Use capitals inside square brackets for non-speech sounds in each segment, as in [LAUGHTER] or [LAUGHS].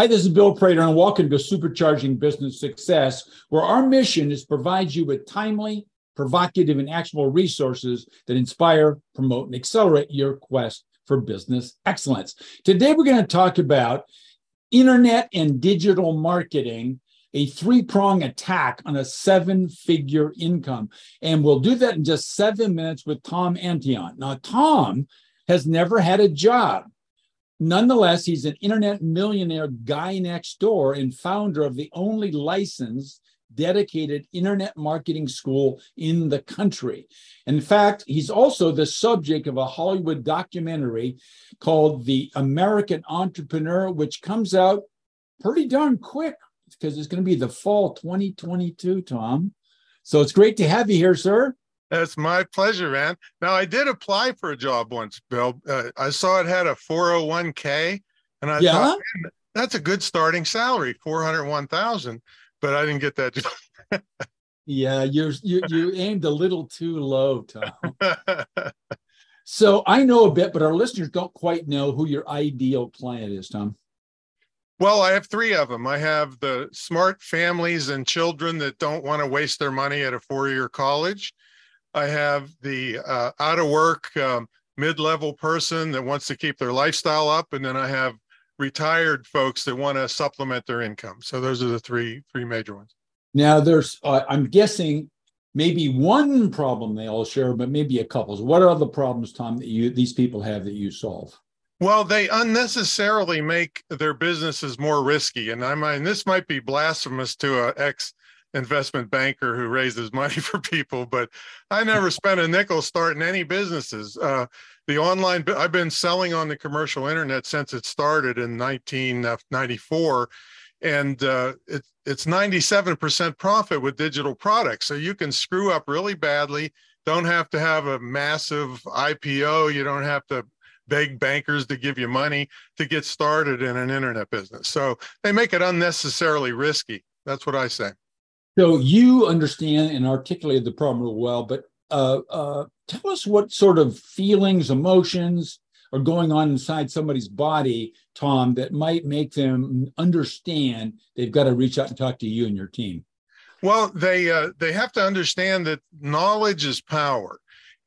Hi, this is Bill Prater, and welcome to Supercharging Business Success, where our mission is to provide you with timely, provocative, and actionable resources that inspire, promote, and accelerate your quest for business excellence. Today, we're going to talk about internet and digital marketing, a three prong attack on a seven figure income. And we'll do that in just seven minutes with Tom Antion. Now, Tom has never had a job. Nonetheless, he's an internet millionaire guy next door and founder of the only licensed dedicated internet marketing school in the country. In fact, he's also the subject of a Hollywood documentary called The American Entrepreneur, which comes out pretty darn quick because it's going to be the fall 2022, Tom. So it's great to have you here, sir. It's my pleasure, man. Now, I did apply for a job once, Bill. Uh, I saw it had a 401k, and I yeah. thought, that's a good starting salary, 401,000, but I didn't get that [LAUGHS] job. yeah, you're, you you [LAUGHS] aimed a little too low, Tom. [LAUGHS] so I know a bit, but our listeners don't quite know who your ideal client is, Tom. Well, I have three of them. I have the smart families and children that don't want to waste their money at a four year college. I have the uh, out of work um, mid-level person that wants to keep their lifestyle up, and then I have retired folks that want to supplement their income. So those are the three three major ones. Now, there's uh, I'm guessing maybe one problem they all share, but maybe a couple. So what are the problems, Tom, that you these people have that you solve? Well, they unnecessarily make their businesses more risky, and I mean this might be blasphemous to a ex investment banker who raises [LAUGHS] money for people, but I never spent a nickel starting any businesses. Uh, the online, I've been selling on the commercial internet since it started in 1994, and uh, it, it's 97% profit with digital products. So you can screw up really badly. Don't have to have a massive IPO. You don't have to beg bankers to give you money to get started in an internet business. So they make it unnecessarily risky. That's what I say. So you understand and articulate the problem real well, but uh, uh, tell us what sort of feelings, emotions are going on inside somebody's body, Tom, that might make them understand they've got to reach out and talk to you and your team. Well, they uh, they have to understand that knowledge is power.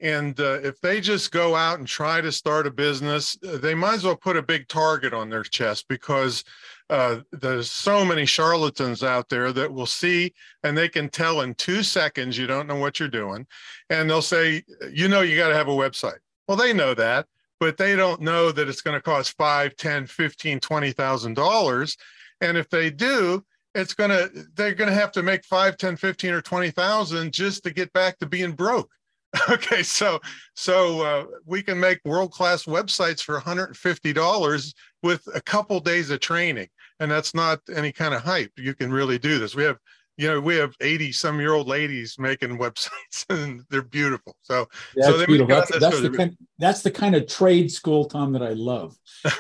And uh, if they just go out and try to start a business, uh, they might as well put a big target on their chest because uh, there's so many charlatans out there that will see and they can tell in two seconds you don't know what you're doing. And they'll say, you know, you got to have a website. Well, they know that, but they don't know that it's going to cost five, 10, 15, $20,000. And if they do, it's going to, they're going to have to make five, 10, 15 or 20,000 just to get back to being broke. [LAUGHS] Okay, so so uh, we can make world class websites for $150 with a couple days of training, and that's not any kind of hype. You can really do this. We have you know we have 80 some year old ladies making [LAUGHS] websites and they're beautiful so that's so beautiful. That's, that's the kind, that's the kind of trade school tom that i love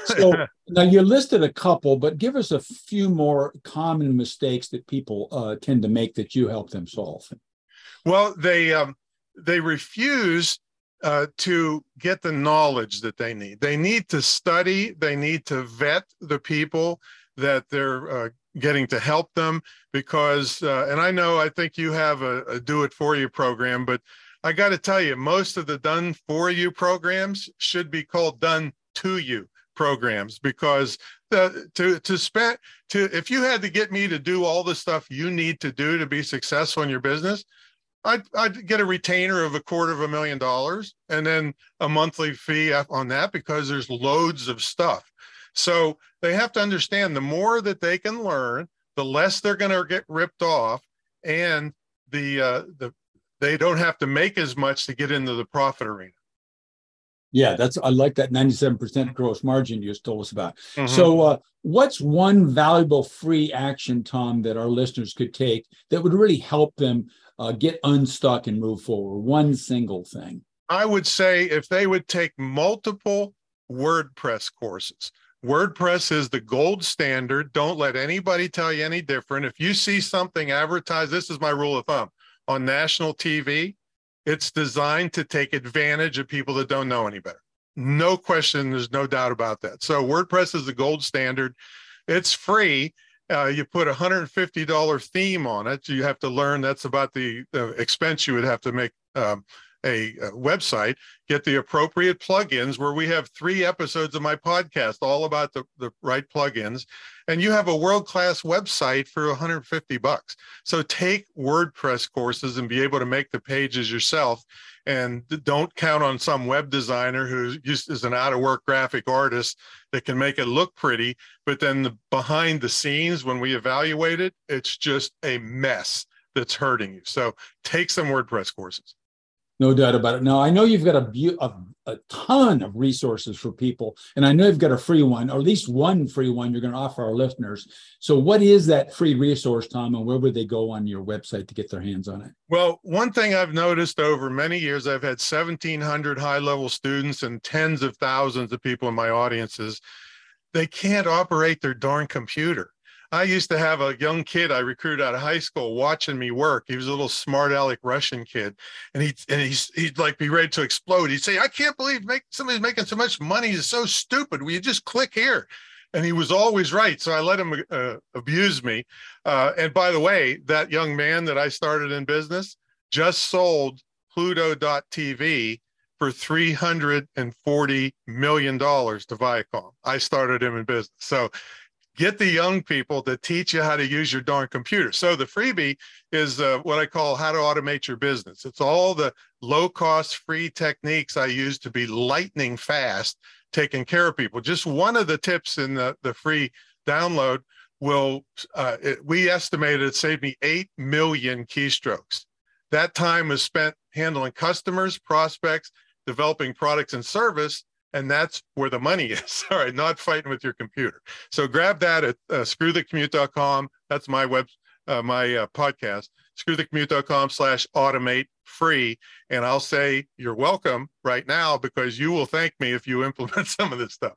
so [LAUGHS] now you listed a couple but give us a few more common mistakes that people uh, tend to make that you help them solve well they um, they refuse uh, to get the knowledge that they need. They need to study, they need to vet the people that they're uh, getting to help them because, uh, and I know I think you have a, a do it for you program, but I got to tell you, most of the done for you programs should be called done to you programs because the, to to spend to if you had to get me to do all the stuff you need to do to be successful in your business I'd, I'd get a retainer of a quarter of a million dollars and then a monthly fee on that because there's loads of stuff. So they have to understand the more that they can learn, the less they're going to get ripped off, and the uh, the they don't have to make as much to get into the profit arena. Yeah, that's I like that 97% gross margin you just told us about. Mm-hmm. So uh, what's one valuable free action, Tom, that our listeners could take that would really help them uh, get unstuck and move forward? One single thing. I would say if they would take multiple WordPress courses. WordPress is the gold standard. Don't let anybody tell you any different. If you see something advertised, this is my rule of thumb on national TV, it's designed to take advantage of people that don't know any better. No question, there's no doubt about that. So WordPress is the gold standard. it's free. Uh, you put a $150 theme on it. You have to learn that's about the, expense you would have to make um, a, a, website, get the appropriate plugins where we have three episodes of my podcast all about the, the right plugins. And you have a world-class website for 150 bucks. So take WordPress courses and be able to make the pages yourself. And don't count on some web designer who is an out of work graphic artist that can make it look pretty. But then the behind the scenes, when we evaluate it, it's just a mess that's hurting you. So take some WordPress courses. No doubt about it. Now, I know you've got a, a, a, ton of resources for people, and I know you've got a free one, or at least one free one you're going to offer our listeners. So, what is that free resource, Tom, and where would they go on your website to get their hands on it? Well, one thing I've noticed over many years, I've had 1,700 high level students and tens of thousands of people in my audiences. They can't operate their darn computer. I used to have a young kid I recruited out of high school watching me work. He was a little smart aleck Russian kid, and he and he's he'd like be ready to explode. He'd say, "I can't believe make, somebody's making so much money. It's so stupid. Will you just click here?" And he was always right. So I let him uh, abuse me. Uh, and by the way, that young man that I started in business just sold Pluto.tv for $340 million to Viacom. I started him in business. So get the young people to teach you how to use your darn computer. So the freebie is uh, what I call how to automate your business. It's all the low cost free techniques I use to be lightning fast taking care of people. Just one of the tips in the, the free download will, uh, it, we estimated it saved me 8 million keystrokes. That time was spent handling customers, prospects, developing products and service and that's where the money is. [LAUGHS] All right, not fighting with your computer. So grab that at uh, screwthecommute.com. That's my web, uh, my uh, podcast. Screwthecommute.com slash automate free, and I'll say you're welcome right now because you will thank me if you implement [LAUGHS] some of this stuff.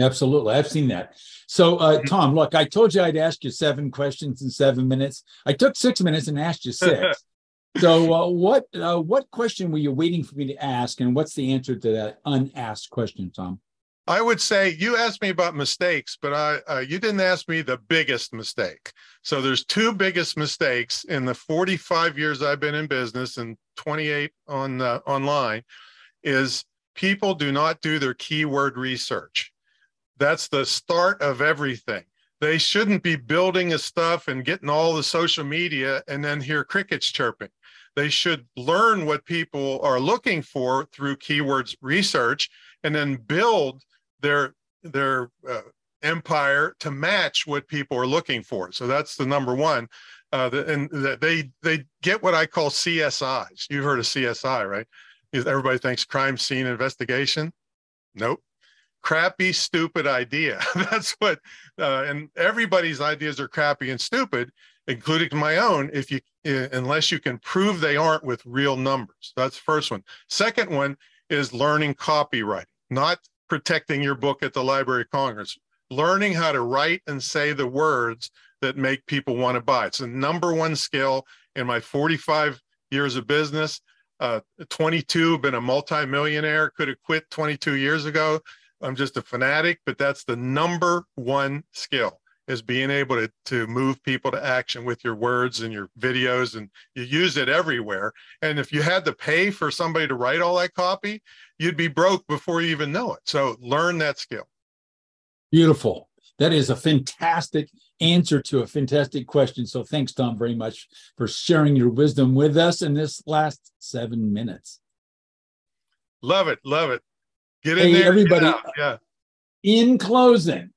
Absolutely. I've seen that. So, uh, mm-hmm. Tom, look, I told you I'd ask you seven questions in seven minutes. I took six minutes and asked you six. [LAUGHS] So, uh, what uh, what question were you waiting for me to ask, and what's the answer to that unasked question, Tom? I would say you asked me about mistakes, but I uh, you didn't ask me the biggest mistake. So there's two biggest mistakes in the 45 years I've been in business and 28 on uh, online is people do not do their keyword research. That's the start of everything. They shouldn't be building a stuff and getting all the social media and then hear crickets chirping they should learn what people are looking for through keywords research and then build their their uh, empire to match what people are looking for. So that's the number one uh, the, and the, they they get what i call csis you've heard of csi right? Everybody thinks crime scene investigation? Nope. Crappy stupid idea. [LAUGHS] That's what uh, and everybody's ideas are crappy and stupid including my own, if you unless you can prove they aren't with real numbers. That's the first one. Second one is learning copywriting, not protecting your book at the Library of Congress. Learning how to write and say the words that make people want to buy. It's the number one skill in my 45 years of business. Uh, 22, been a multimillionaire, could have quit 22 years ago. I'm just a fanatic, but that's the number one skill is being able to, to move people to action with your words and your videos and you use it everywhere. And if you had to pay for somebody to write all that copy you'd be broke before you even know it. So learn that skill. Beautiful. That is a fantastic answer to a fantastic question. So thanks tom very much for sharing your wisdom with us in this last seven minutes. Love it love it. Get in hey, there everybody. yeah. In closing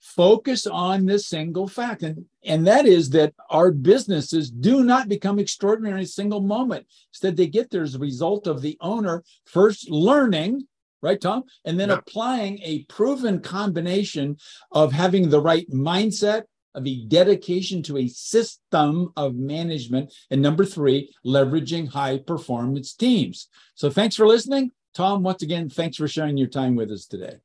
focus on this single fact. And and that is that our businesses do not become extraordinary in a single moment. Instead they get there as a result of the owner first learning right tom? And then applying a proven combination of having the right mindset of a dedication to a system of management and number three leveraging high performance teams. So thanks for listening. Tom once again thanks for sharing your time with us today